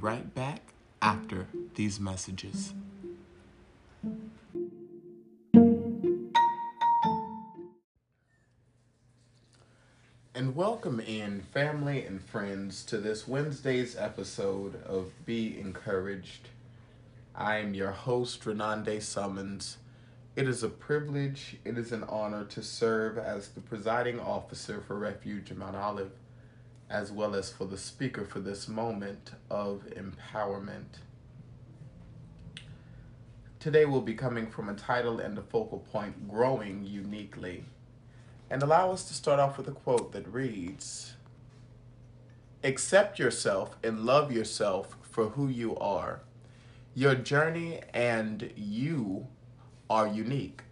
Right back after these messages. And welcome in family and friends to this Wednesday's episode of Be Encouraged. I am your host, Renande Summons. It is a privilege, it is an honor to serve as the presiding officer for Refuge in Mount Olive, as well as for the speaker for this moment of empowerment. Today we'll be coming from a title and a focal point Growing Uniquely and allow us to start off with a quote that reads Accept yourself and love yourself for who you are. Your journey and you are unique.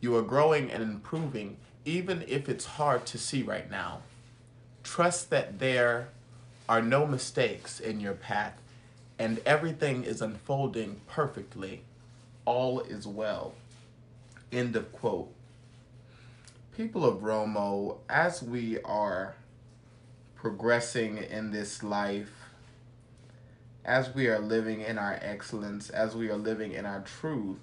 You are growing and improving, even if it's hard to see right now. Trust that there are no mistakes in your path and everything is unfolding perfectly. All is well. End of quote people of Romo, as we are progressing in this life, as we are living in our excellence, as we are living in our truth,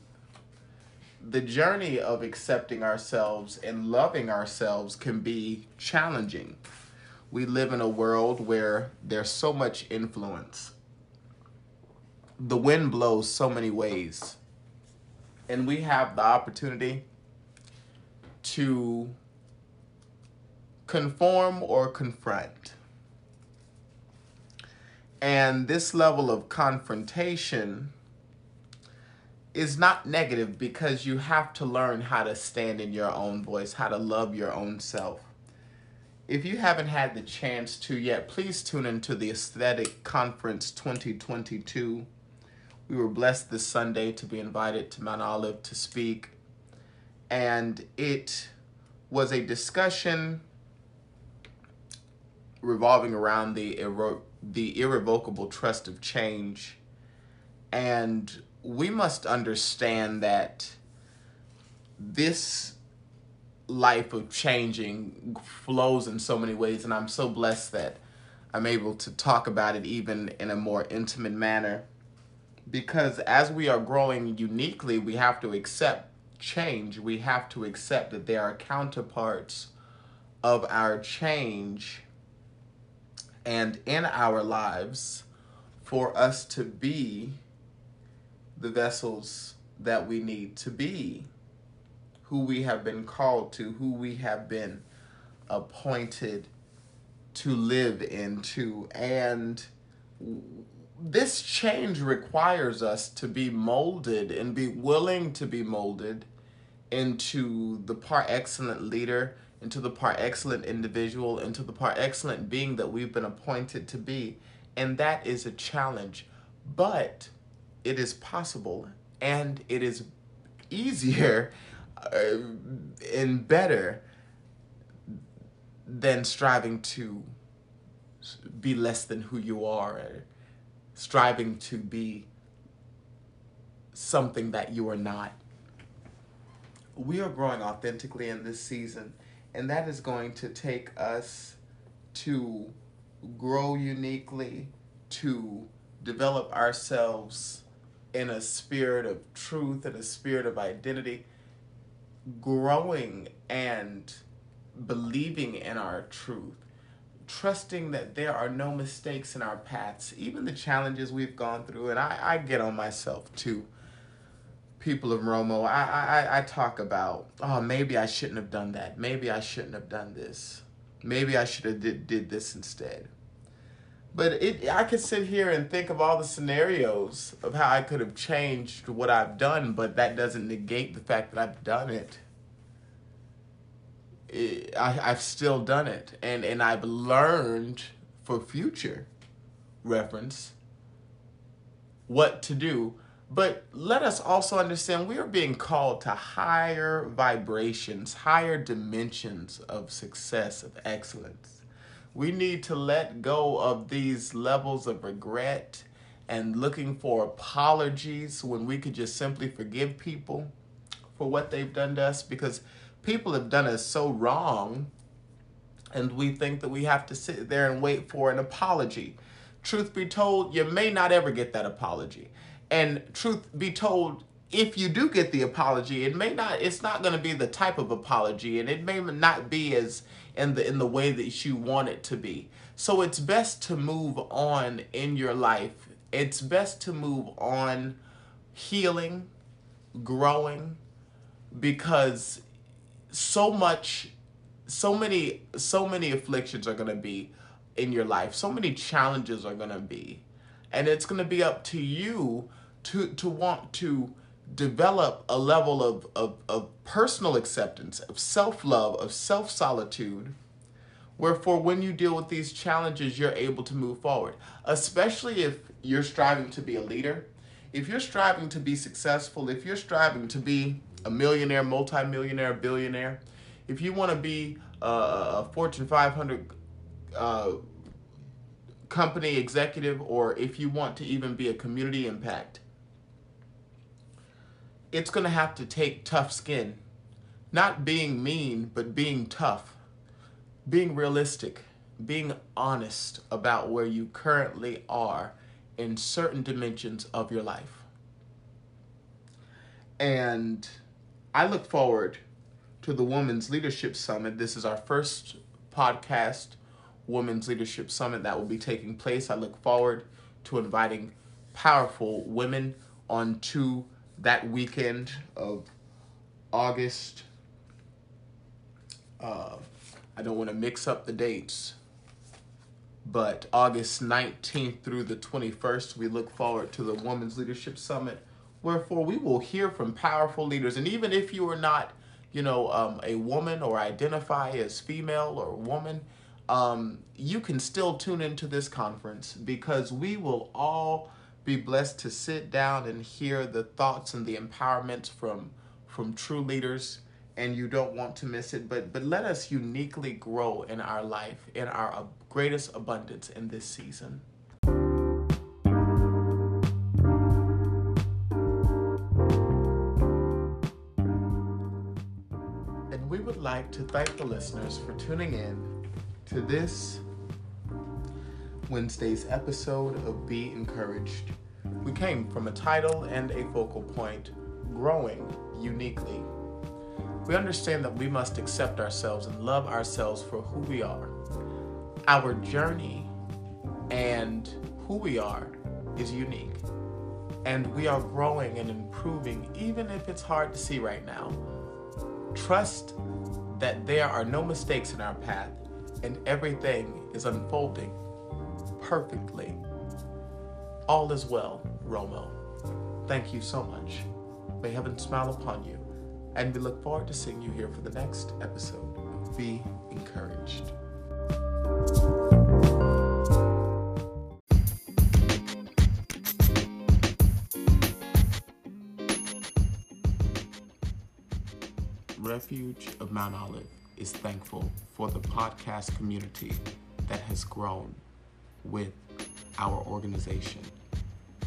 the journey of accepting ourselves and loving ourselves can be challenging. We live in a world where there's so much influence. The wind blows so many ways. And we have the opportunity to conform or confront. And this level of confrontation is not negative because you have to learn how to stand in your own voice, how to love your own self. If you haven't had the chance to yet, please tune into the Aesthetic Conference 2022. We were blessed this Sunday to be invited to Mount Olive to speak and it was a discussion revolving around the irre- the irrevocable trust of change and we must understand that this life of changing flows in so many ways and I'm so blessed that I'm able to talk about it even in a more intimate manner. Because as we are growing uniquely we have to accept change, we have to accept that there are counterparts of our change and in our lives for us to be the vessels that we need to be, who we have been called to, who we have been appointed to live into. And this change requires us to be molded and be willing to be molded into the par excellent leader, into the par excellent individual, into the par excellent being that we've been appointed to be. And that is a challenge. But it is possible and it is easier Uh, and better than striving to be less than who you are striving to be something that you are not. We are growing authentically in this season, and that is going to take us to grow uniquely, to develop ourselves in a spirit of truth and a spirit of identity, growing and believing in our truth, trusting that there are no mistakes in our paths, even the challenges we've gone through. And I, I get on myself too. People of Romo, I, I, I talk about, oh, maybe I shouldn't have done that. Maybe I shouldn't have done this. Maybe I should have did, did this instead. But it, I could sit here and think of all the scenarios of how I could have changed what I've done, but that doesn't negate the fact that I've done it. it I, I've still done it, and, and I've learned for future reference what to do. But let us also understand we are being called to higher vibrations, higher dimensions of success, of excellence. We need to let go of these levels of regret and looking for apologies when we could just simply forgive people for what they've done to us because people have done us so wrong and we think that we have to sit there and wait for an apology. Truth be told, you may not ever get that apology. And truth be told, if you do get the apology, it may not it's not going to be the type of apology and it may not be as in the in the way that you want it to be. So it's best to move on in your life. It's best to move on healing, growing because so much so many so many afflictions are going to be in your life. So many challenges are going to be. And it's going to be up to you to to want to develop a level of, of, of personal acceptance, of self love, of self solitude. Wherefore, when you deal with these challenges, you're able to move forward, especially if you're striving to be a leader. If you're striving to be successful, if you're striving to be a millionaire, multimillionaire, billionaire, if you want to be a Fortune 500 uh, company executive, or if you want to even be a community impact, it's going to have to take tough skin. Not being mean, but being tough. Being realistic. Being honest about where you currently are in certain dimensions of your life. And I look forward to the Women's Leadership Summit. This is our first podcast, Women's Leadership Summit, that will be taking place. I look forward to inviting powerful women onto that weekend of August. Uh, I don't want to mix up the dates, but August 19th through the 21st, we look forward to the Women's Leadership Summit. Wherefore, we will hear from powerful leaders. And even if you are not, you know, um, a woman or identify as female or woman, um, you can still tune into this conference because we will all be blessed to sit down and hear the thoughts and the empowerments from from true leaders and you don't want to miss it but but let us uniquely grow in our life in our greatest abundance in this season. And we would like to thank the listeners for tuning in to this Wednesday's episode of Be Encouraged. We came from a title and a focal point growing uniquely. We understand that we must accept ourselves and love ourselves for who we are. Our journey and who we are is unique. And we are growing and improving, even if it's hard to see right now. Trust that there are no mistakes in our path and everything is unfolding perfectly. All is well, Romo. Thank you so much. May heaven smile upon you, and we look forward to seeing you here for the next episode Be Encouraged. Refuge of Mount Olive is thankful for the podcast community that has grown with our organization.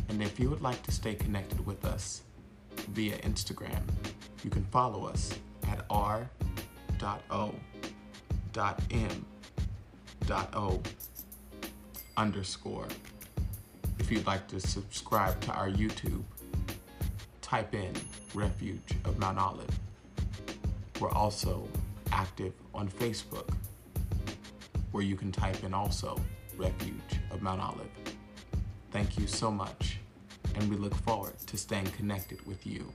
And if you would like to stay connected with us via Instagram, you can follow us at r.o.m.o underscore. If you'd like to subscribe to our YouTube, type in Refuge of Mount Olive. We're also active on Facebook where you can type in also Refuge of Mount Olive. Thank you so much, and we look forward to staying connected with you.